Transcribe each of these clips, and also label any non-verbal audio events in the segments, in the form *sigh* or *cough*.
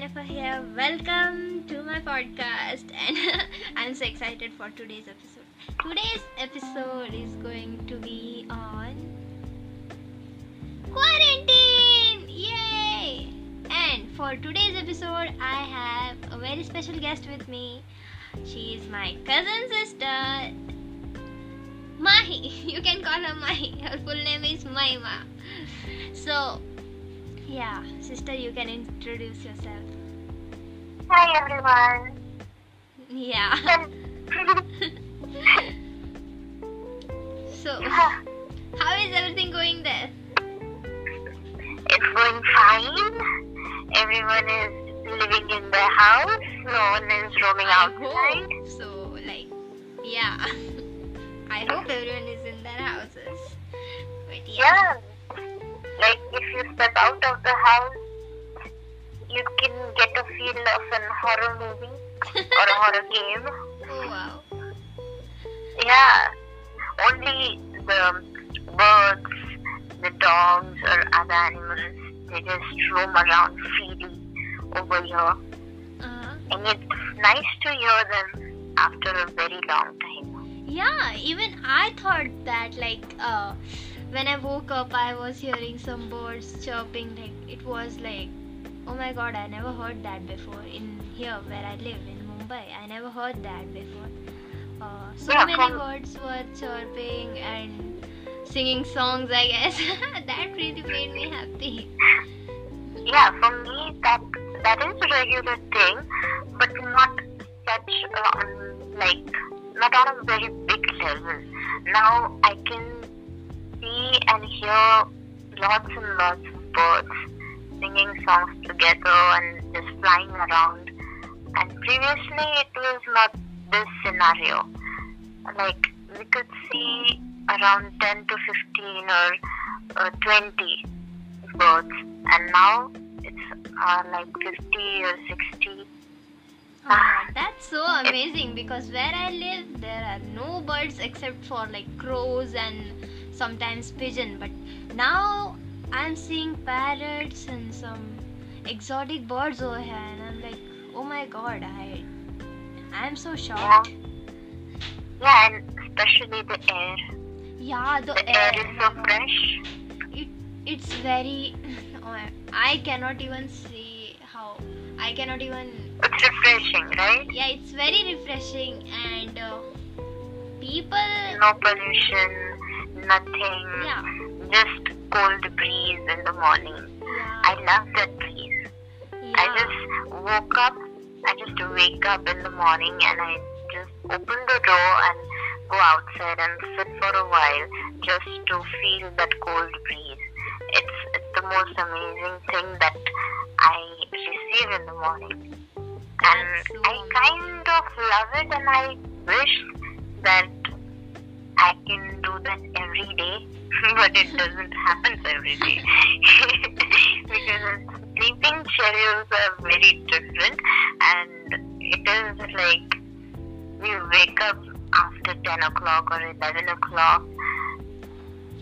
Jennifer here. Welcome to my podcast, *laughs* and I'm so excited for today's episode. Today's episode is going to be on quarantine! Yay! And for today's episode, I have a very special guest with me. She is my cousin sister, Mahi. *laughs* You can call her Mahi. Her full name is Mahima. So, yeah, sister, you can introduce yourself. Hi everyone. Yeah. *laughs* so, how is everything going there? it's going fine. Everyone is living in their house. No one is roaming outside. so. Like, yeah. *laughs* I hope everyone is in their houses. But yeah. Yeah. Like if you step out of the house, you can get a feel of an horror movie or a horror game. *laughs* Oh wow. Yeah. Only the birds, the dogs, or other animals, they just roam around freely over here. Uh-huh. And it's nice to hear them after a very long time. Yeah, even I thought that like uh when I woke up I was hearing some birds chirping like it was like oh my god I never heard that before in here where I live in Mumbai I never heard that before. Uh, so Yeah, many birds were chirping and singing songs I guess *laughs* that really made me happy. Yeah, for me that that is a regular thing, but not such on like not on a very big level. Now I can see and hear lots and lots of birds singing songs together and just flying around. And previously it was not this scenario. Like we could see around 10 to 15 or uh, 20 birds, and now it's uh, like 50 or 60. Ah, that's so amazing because where I live there are no birds except for like crows and sometimes pigeon. But now I'm seeing parrots and some exotic birds over here, and I'm like, oh my god, I I'm so shocked. Yeah, and especially the air. Yeah, the, The air, air is so fresh. It it's very. *laughs* oh, I cannot even see how. I cannot even It's refreshing, right? yeah it's very refreshing and uh, people No pollution, nothing. yeah Just cold breeze in the morning. I love that breeze. I just woke up, I just wake up in the morning and I just open the door and go outside and sit for a while just to feel that cold breeze. It's, it's the most amazing thing that I receive in the morning. And I kind of love it and I wish that I can do that every day, *laughs* but it doesn't happen every day *laughs* because sleeping schedules are very different, and it is like we wake up after 10 o'clock or 11 o'clock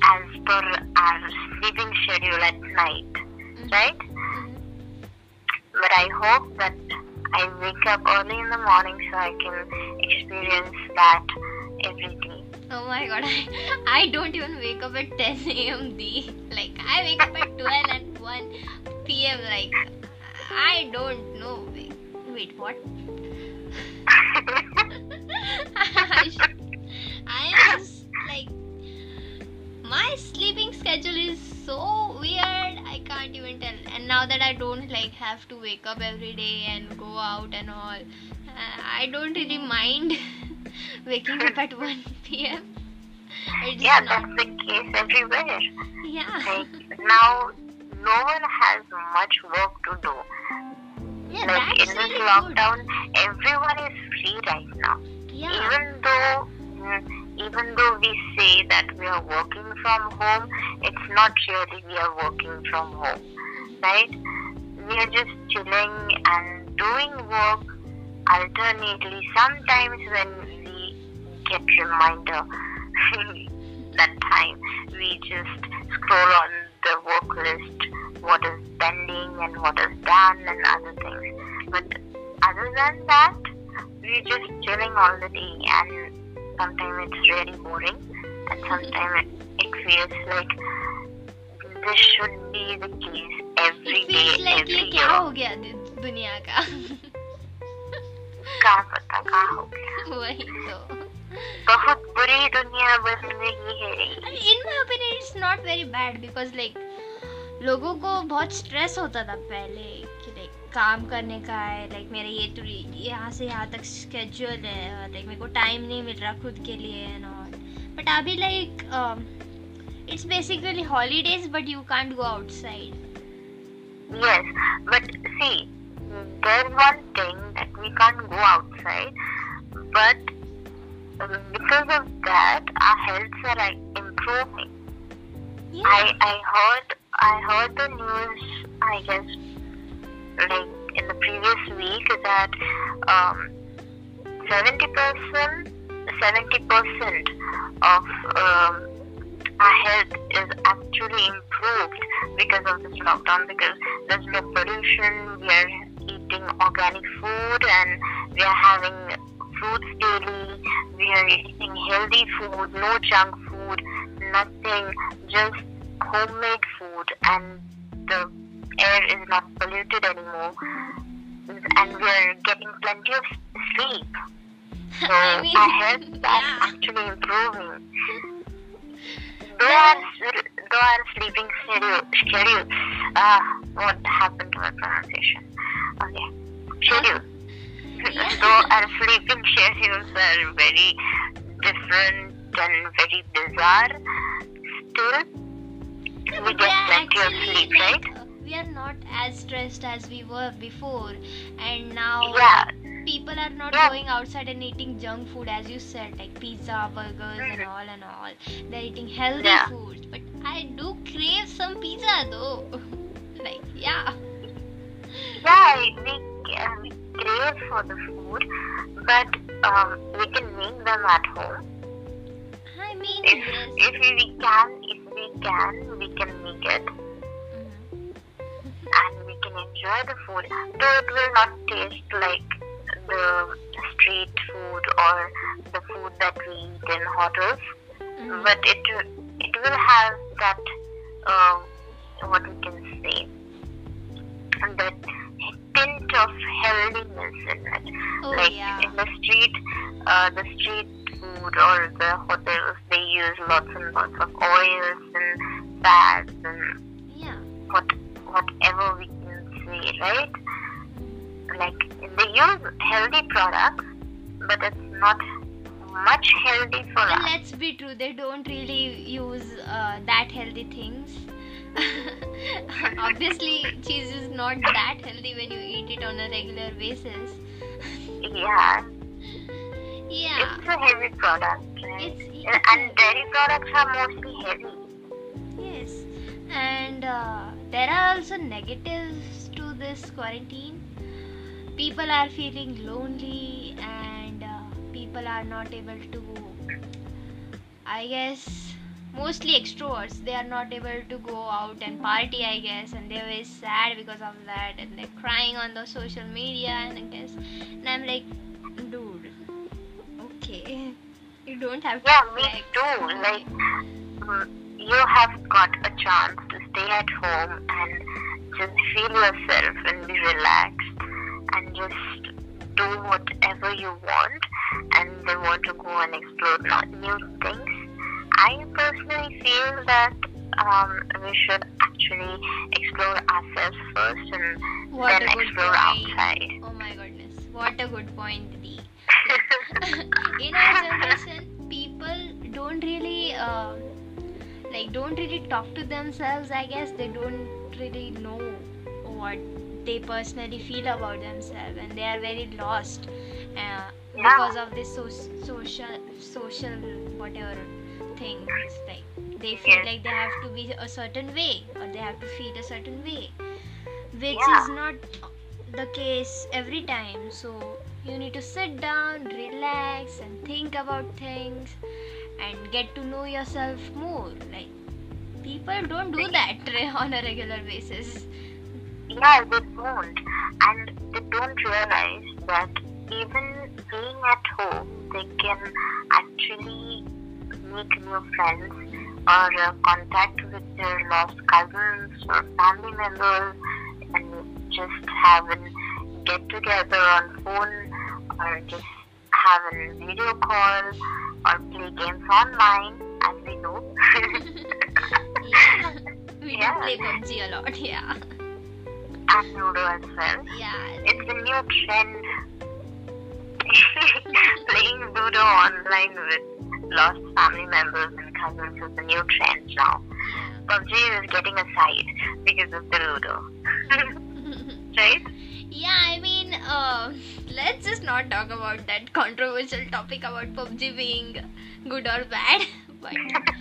as per our sleeping schedule at night, Mhm. right? Mhm. But I hope that I wake up early in the morning so I can experience that every day. Oh my god I, I don't even wake up at 10 a.m d. Like i wake up at 12 and 1 p.m like i don't know. Wait, wait what? *laughs* I, I'm just like my sleeping schedule is so weird. I can't even tell. And now that I don't like have to wake up every day and go out and all uh, I don't really mind *laughs* waking up at 1 p.m. Yeah, not that's the case everywhere. yeah Like now, no one has much work to do. yeah like in this lockdown, everyone is free right now. yeah Even though, mm, even though we say that we are working from home, it's not really we are working from home, right? We are just chilling and doing work Alternately, sometimes when we get reminder *laughs* that time, we just scroll on the work list, what is pending and what is done and other things. But other than that, we're just chilling all the day and sometimes it's really boring and sometimes it, it feels like this should be the case every day, every year. *laughs* क्या पता क्या हो गया? वही तो। बहुत बुरी दुनिया बन रही है। In my opinion it's not very bad because like लोगों को बहुत स्ट्रेस होता था पहले कि लाइक काम करने का है। लाइक मेरा ये तो यहाँ से यहाँ तक स्केड्यूल है लाइक मेरे को टाइम नहीं मिल रहा खुद के लिए एंड ऑल बट अभी like it's basically holidays but you can't go outside Yes, but see there's one thing that we can't go outside, but um, because of that, our healths are like, improving. I I heard I heard the news. I guess like in the previous week that um seventy percent seventy percent of um, our health is actually improved because of this lockdown because there's no pollution. We are eating organic food and we are having fruits daily. We are eating healthy food, no junk food, nothing, just homemade food, and the air is not polluted anymore. And we are getting plenty of sleep. *laughs* So I mean, our health is yeah. actually improving. *laughs* Though our, though our sleeping schedule, schedule ah, what happened to my pronunciation? Okay, schedule. Yeah. Though our sleeping schedules are very different and very bizarre, still we get plenty of sleep, right? uh, we are not as stressed as we were before and now Yeah, people are not Yeah. going outside and eating junk food as you said like pizza burgers and Mhm. all and all they're eating healthy Yeah. foods but i do crave some pizza though *laughs* like yeah yeah, we, uh, we crave for the food, but um, we can make them at home. i mean If, if we can, if we can, we can make it. Mhm. and we can enjoy the food. Though it will not taste like the street food or the food that we eat in hotels, Mhm. but it it will have that uh, what we can say that of healthiness in it. oh like yeah in the street, uh, the street food or the hotels, they use lots and lots of oils and fats and yeah what whatever we can say, right? Like they use healthy products, but it's not much healthy for and us. let's be true they don't really use uh, that healthy things *laughs* obviously cheese is not that healthy when you eat it on a regular basis Yeah, yeah it's a heavy product, it's, and, it's and dairy products are mostly heavy. Yes, and uh, there are also negatives to this quarantine. People are feeling lonely, and uh, people are not able to. I guess mostly extroverts. They are not able to go out and party. I guess, and they're very sad because of that, and they're crying on the social media. And I guess, and I'm like, dude, okay, you don't have to. Yeah, me too. Like, you have got a chance to stay at home and just feel yourself and be relaxed and just do whatever you want and they want to go and explore new things. I personally feel that um, we should actually explore ourselves first and What then explore point. outside. Oh my goodness, what a good point, Dee. In our generation, people don't really uh, like don't really talk to themselves. I guess they don't really know what they personally feel about themselves, and they are very lost uh, because of this so- social social whatever things. Like they feel Yes. like they have to be a certain way or they have to feel a certain way, which Yeah. is not the case every time. So you need to sit down, relax, and think about things and get to know yourself more. Like people don't do that *laughs* on a regular basis. Yeah, they don't. And they don't realize that even being at home, they can actually make new friends or uh, contact with their lost cousins or family members and just have a get together on phone or just have a video call or play games online as we know. yeah. *laughs* *laughs* We Yeah. do play PUBG a lot. *laughs* Yeah. and Ludo as well. Yeah. It's a new trend. Playing Ludo online with lost family members and cousins is a new trend now. PUBG is getting aside because of the Ludo. *laughs* right? yeah, I mean, uh, let's just not talk about that controversial topic about PUBG being good or bad. *laughs* But yeah, *laughs*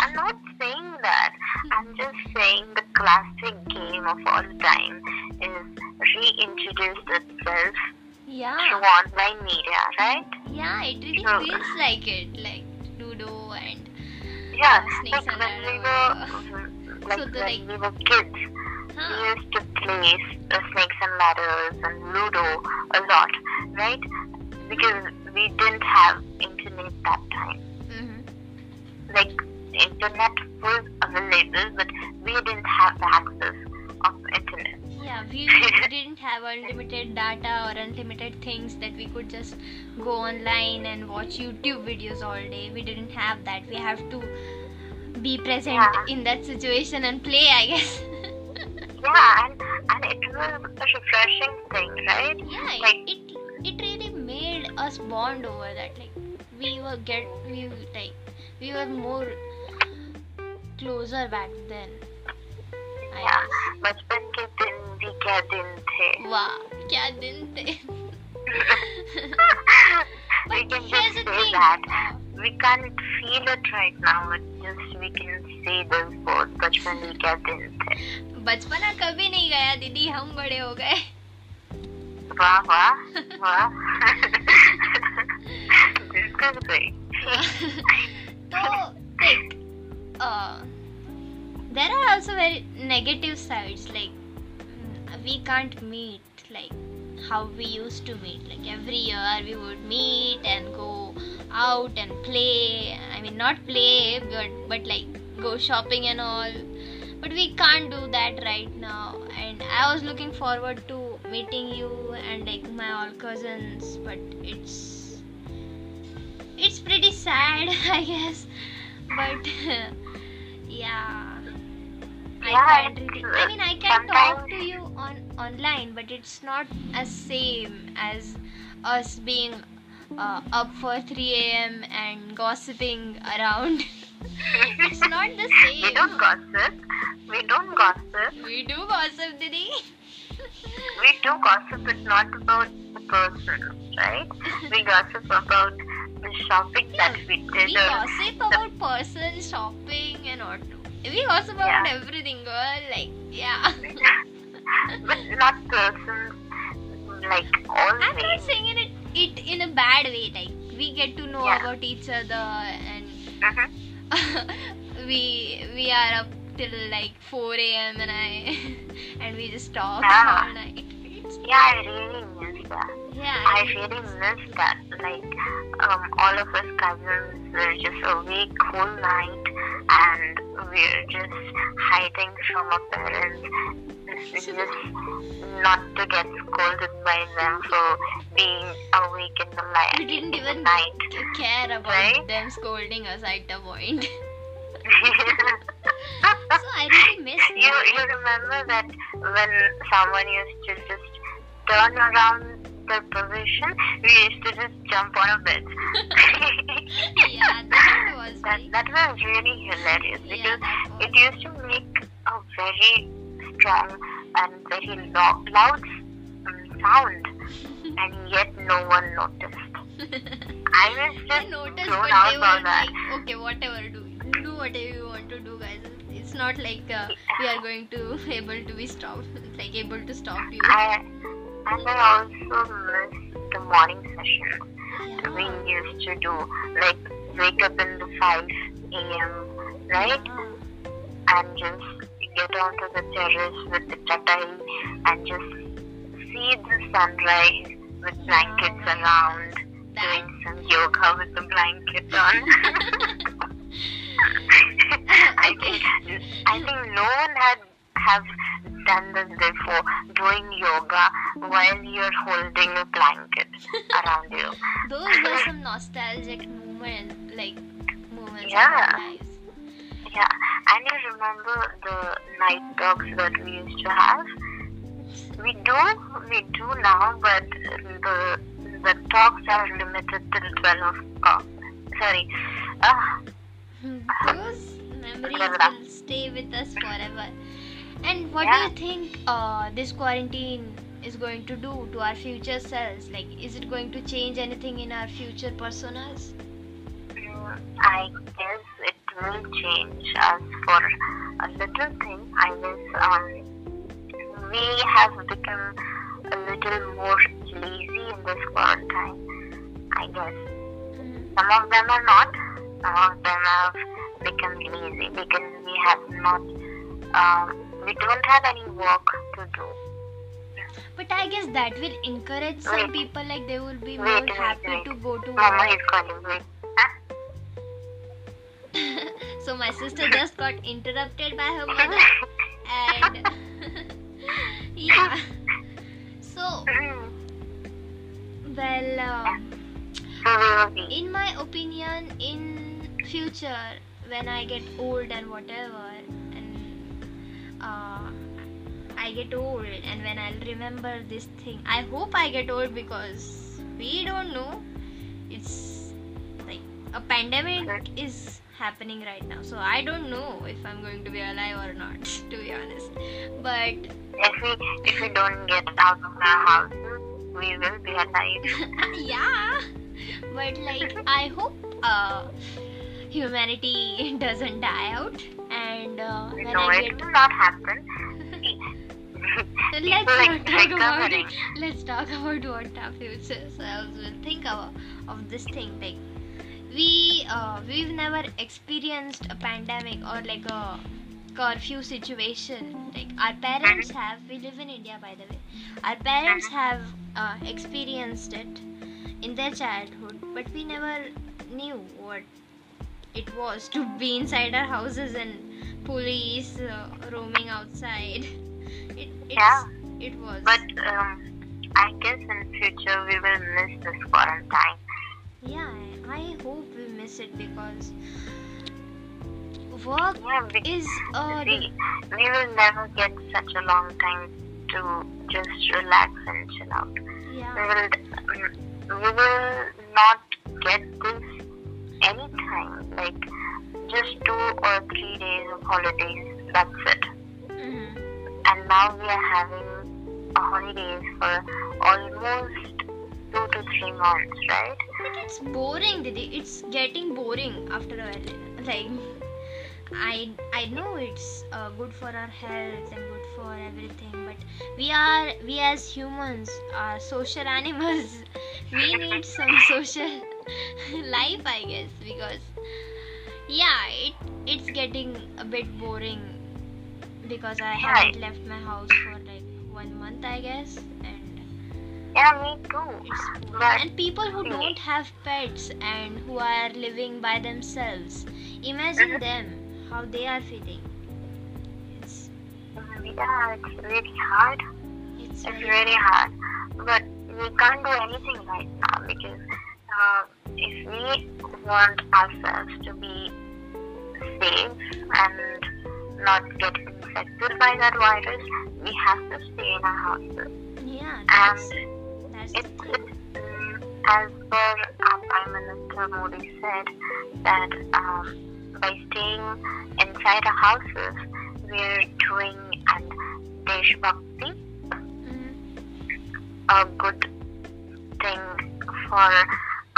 I'm not saying that. I'm just saying the classic game of all time is reintroduced itself yeah, online media, right? yeah, it really So- feels like it, like Ludo and Yeah, Snakes like and when we were, *laughs* like So the, when like- we were kids, we used to play uh, snakes and ladders and Ludo a lot, right? Because we didn't have internet that time. hmm Like internet was available, but we didn't have the access of internet yeah we didn't have unlimited data or unlimited things that we could just go online and watch youtube videos all day. We didn't have that. We have to be present yeah. in that situation and play i guess. *laughs* Yeah and and it was a refreshing thing right? Yeah like, it, it really made us bond over that. Like we were get we like we were more closer back then I yeah guess. much क्या दिन थे? वाह क्या दिन थे? बचपन बचपना कभी नहीं गया दीदी हम बड़े हो गए। वाह वाह वाह। *laughs* *laughs* तो देख there are also very negative sides like we can't meet like how we used to meet. Like every year we would meet and go out and play. I mean not play but but like go shopping and all. But we can't do that right now. And i was looking forward to meeting you and like my all cousins but it's it's pretty sad *laughs* i guess. But *laughs* yeah I can't really. I mean, I can talk to you on online, but it's not as same as us being uh, up for 3 a.m. and gossiping around. *laughs* it's not the *laughs* same. We don't gossip. We don't gossip. We do gossip, Didi. We do gossip, but not about the person, right? We gossip about the shopping that we did. we gossip about person shopping and what. We gossip about Yeah. everything, girl. Like, yeah. *laughs* but not persons. Like all I'm not saying it, it in a bad way. Like, we get to know Yeah. about each other and Mhm. *laughs* we we are up till like 4 a.m. and I *laughs* and we just talk Yeah. all night. Yeah, I really miss that. yeah, I really miss that. Like, um, all of us cousins were just awake whole night and we're just hiding from our parents. Just not to get scolded by them for being awake in the, light, we didn't even night. care about Right? them scolding us at the point. *laughs* so I really *laughs* miss you that. you remember that when someone used to just turn around their position, we used to just jump on a bed. yeah, that was that, like, that was really hilarious because was. it used to make a very strong and very lo- loud um, sound, *laughs* and yet no one noticed. *laughs* I was I just noticed, but out by that. like, okay, whatever, do do whatever you want to do, guys. It's not like uh, we are going to *laughs* able to be stopped, like able to stop you. I and I also miss the morning sessions. we used to do like wake up in the 5 a.m. right and just get onto the terrace with the chatai and just see the sunrise with blankets around, doing some yoga with the blanket *laughs* on. *laughs* *laughs* I think I think no one had have this before, doing yoga while you're holding a blanket *laughs* around you. those were *laughs* some nostalgic moments, like moments Yeah. of our lives. Yeah, and you remember the night talks that we used to have? We do, we do now, but the the talks are limited till twelve. Oh, sorry. Ah, Those memories will stay with us forever. And what Yeah. do you think uh, this quarantine is going to do to our future selves? Like, is it going to change anything in our future personas? mm, I guess it will change us for a little thing. I guess um, we have become a little more lazy in this quarantine. I guess. Some of them are not. Some of them have become lazy because we have not, um, we don't have any work to do. But I guess that will encourage some Wait. people, like, they will be Wait, more wait, happy to go to Mama work. is calling me. Huh? *laughs* so, my sister just got interrupted by her mother, and *laughs* yeah. So, well, uh, so we will be. in my opinion in future when i get old and whatever uh, i get old and when i'll remember this thing. I hope i get old because we don't know. It's like a pandemic is happening right now. So i don't know if i'm going to be alive or not *laughs* to be honest. But If we if we don't get out of our house, we will be alive. *laughs* yeah. But like i hope uh, humanity *laughs* doesn't die out. And uh, when no, i it get will not happen. *laughs* let's People not like talk about it. let's talk about what our future selves will think of, of this thing like we uh, we've never experienced a pandemic or like a curfew situation. Like our parents have we live in india by the way. Our parents have uh, experienced it in their childhood but we never knew what it was to be inside our houses and police uh, roaming outside it it's, Yeah. it was But um, I guess in future we will miss this quarantine. yeah I, hope we miss it because work Yeah, is uh, we, we will never get such a long time to just relax and chill out. We yeah will, mm, we will not get this anytime. Like just two or three days of holidays. That's it. Mhm. And now we are having a holidays for almost two to three months, right? It's boring, Didi. It's getting boring after a while. Like I I know it's uh, good for our health and good for everything, but we are we as humans are social *laughs* animals. We need some social *laughs* life, I guess, because yeah, it it's getting a bit boring because I haven't left my house for like one month, I guess, and Yeah, me too. And people who don't have pets and who are living by themselves imagine them how they are feeling it's yeah, it's really hard. it's It's really hard. But we can't do anything right now because uh, if we want ourselves to be and not get infected by that virus, we have to stay in our houses. yeah that's And that's it's, it's um, as per our Prime Minister Modi said that um, by staying inside our houses, we're doing an Desh Bhakti, Mhm. a good thing for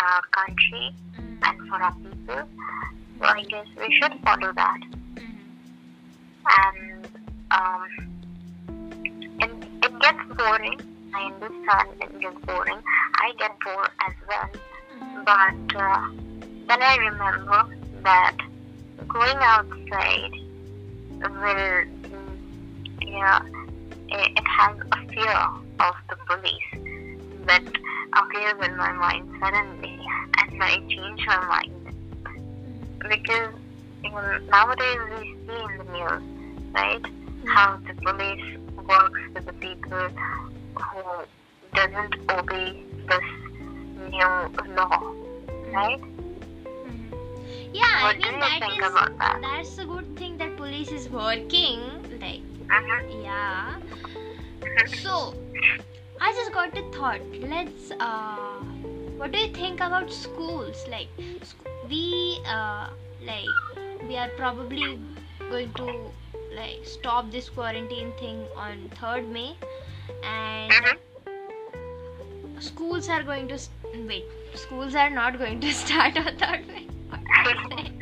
our country Mhm. and for our people. So I guess we should follow that. Mhm. And um, it, it gets boring. I understand it gets boring. I get bored as well. Mhm. But uh, then I remember that going outside will, mm, yeah, it, it has a fear of the police. That appears in my mind suddenly and I change my mind because nowadays we see in the news, right, how the police works with the people who doesn't obey this new law, right? Mhm. Yeah, I What do mean that think is that? that's a good thing that police is working. Like, Mhm. yeah. So, I just got a thought. Let's. Uh, what do you think about schools? Like, sc- we uh, like we are probably going to like stop this quarantine thing on third May, and Mhm. schools are going to st- wait. Schools are not going to *laughs* start on third May. What am I saying?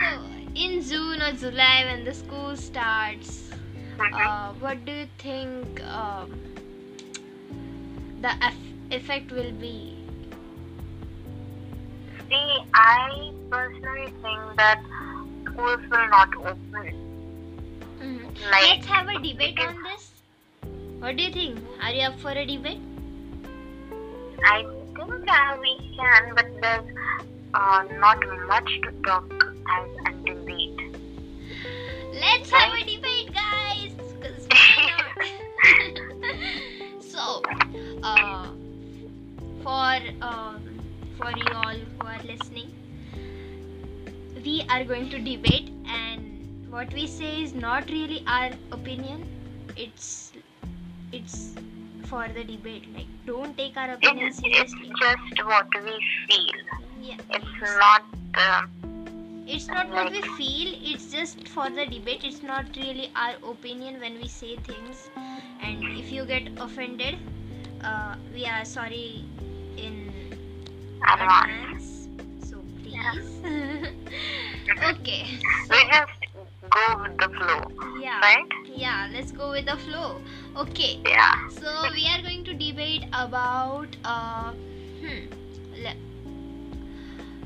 so in June or July when the school starts, Mhm. uh, what do you think um, the eff- effect will be? I personally think that schools will not open. Mhm. Like, Let's have a debate on this. What do you think? Are you up for a debate? I think uh, we can, but there's uh, not much to talk as a debate. Let's have a debate, guys. 'cause *laughs* why not? *laughs* so, uh, for um, for you all who are listening, we are going to debate, and what we say is not really our opinion. It's it's for the debate. Like, don't take our opinion It's, it's just what we feel. Yeah. It's not. Uh, It's not what we feel, it's just for the debate. It's not really our opinion when we say things. And if you get offended, uh, we are sorry in advance. So *laughs* okay. We just go with the flow, Yeah. right? Yeah, let's go with the flow. Okay. Yeah. So we are going to debate about uh, hmm, le-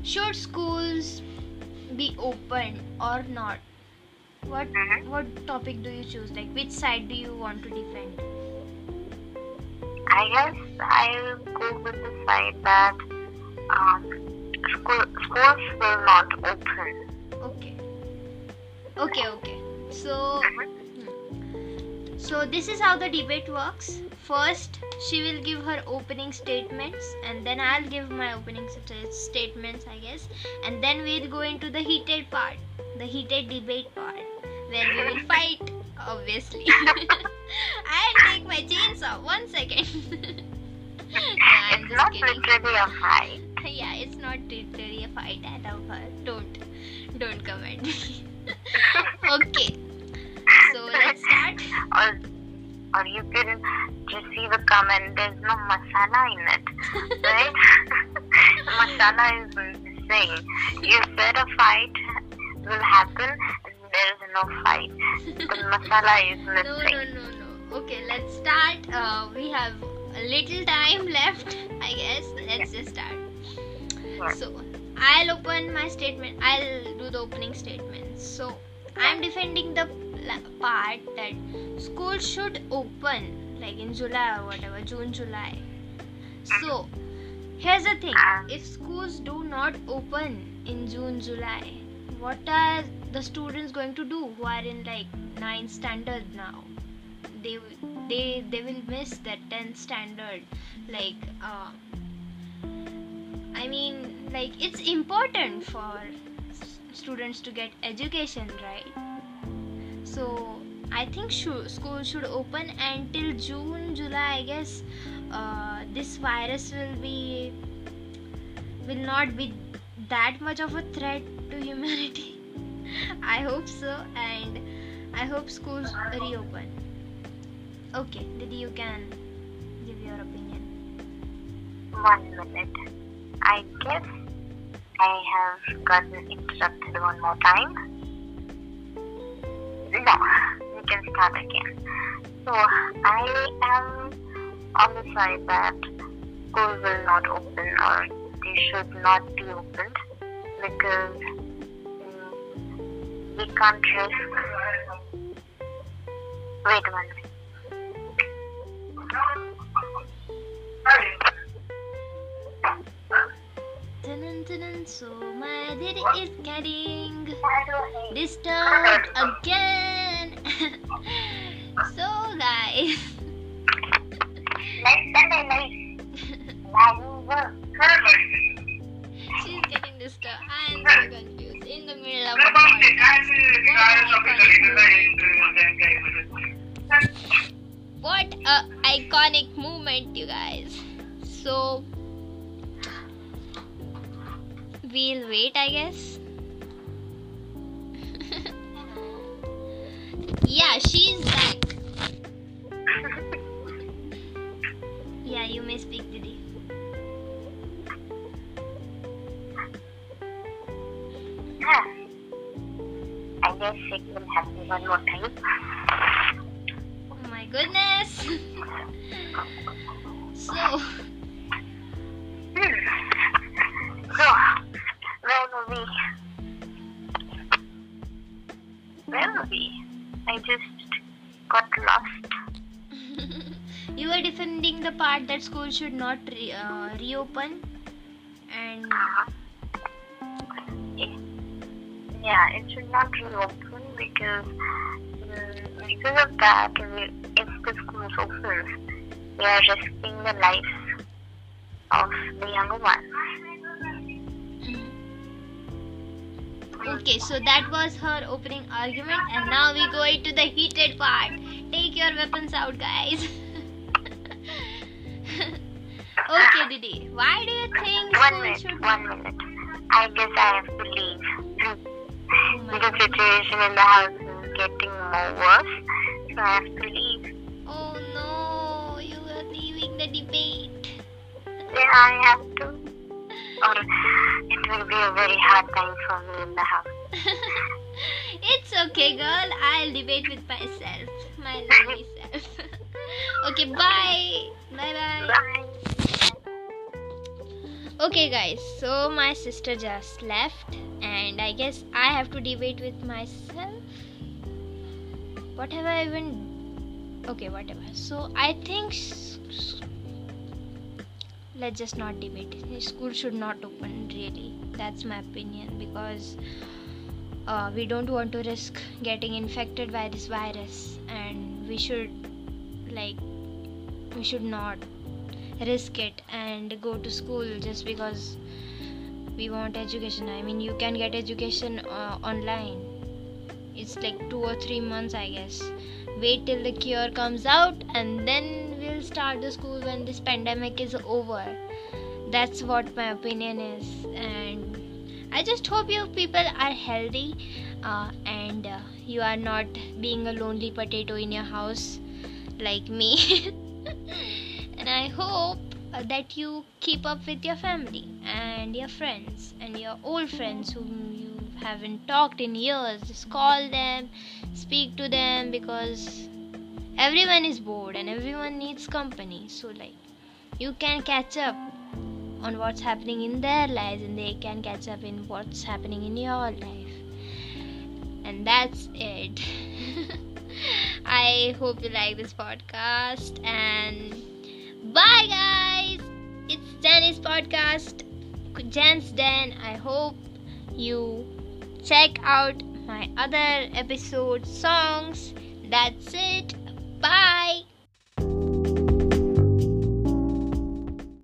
should schools be open or not? What Mhm. what topic do you choose? Like which side do you want to defend? I guess I'll go with the side that um, school, schools will not open. Okay. Okay, okay. So mm-hmm. hmm. so this is how the debate works. First, she will give her opening statements, and then I'll give my opening st- statements, I guess. And then we'll go into the heated part, the heated debate part, where we will mm-hmm. fight, obviously. *laughs* I'll take my chainsaw. One second. *laughs* I'm It's just not literally a fight. *laughs* yeah, it's not literally a fight at all. Don't, don't comment me. *laughs* okay, so *laughs* let's start. Or, or you can just see the comment. There's no masala in it, right? masala is missing. You said a fight will happen, there is no fight. The masala is no, missing. no, no, no. Okay, let's start. Uh, we have a little time left, I guess. Let's just start. So, I'll open my statement. I'll do the opening statement. So, I'm defending the part that school should open like in July or whatever, June, July. So, here's the thing if schools do not open in June, July, what are the students going to do who are in like 9th standard now? They, they, they will miss that 10th standard. Like, uh, I mean, like, it's important for students to get education, right? So, I think shou- school should open until June, July. I guess uh, this virus will be will not be that much of a threat to humanity. *laughs* I hope so, and I hope schools reopen. Okay, Didi, you can give your opinion. One minute. I guess I have gotten interrupted one more time. No, we can start again. So I am on the side that school will not open or they should not be opened because mm, we can't risk. Wait one So my Didi is getting disturbed again. *laughs* so guys, *laughs* she's getting disturbed. I'm so confused in the middle of a. What a iconic moment, you guys. So we'll wait, I guess. *laughs* yeah, she's back. *laughs* Yeah, you may speak, Didi. Yeah. I guess it will happen one more time. Oh my goodness. *laughs* so, where were? Where were we? I just got lost. *laughs* you were defending the part that school should not re- uh, reopen, and Uh-huh. Yeah, it should not reopen because mm, because of that, we, if the schools open, we are risking the lives of the younger ones. Okay, so that was her opening argument, and now we go into the heated part. Take your weapons out, guys. *laughs* okay, Didi, why do you think One school minute, should? one minute. I guess I have to leave. Oh the situation in the house is getting more worse, so I have to leave. Oh no, you are leaving the debate. Yeah, I have to. Or will be a very hard time for me in the house. *laughs* it's okay, girl. I'll debate with myself, my lovely *laughs* self. *laughs* okay, bye. Bye bye. Bye. Okay, guys, so my sister just left, and I guess I have to debate with myself. What have I even. Okay, whatever. So I think. Let's just not debate. School should not open, really. That's my opinion because uh, we don't want to risk getting infected by this virus, and we should, like, we should not risk it and go to school just because we want education i mean you can get education uh, online it's like 2 or 3 months i guess wait till the cure comes out and then we'll start the school when this pandemic is over. That's what my opinion is. And i just hope you people are healthy uh, and uh, you are not being a lonely potato in your house like me. *laughs* And I hope that you keep up with your family and your friends and your old friends whom you haven't talked in years. Just call them, speak to them because everyone is bored and everyone needs company. So, like, you can catch up on what's happening in their lives and they can catch up in what's happening in your life. And that's it. *laughs* I hope you like this podcast and bye guys. It's Danny's podcast, Jan's Den. I hope you check out my other episode songs. That's it. Bye.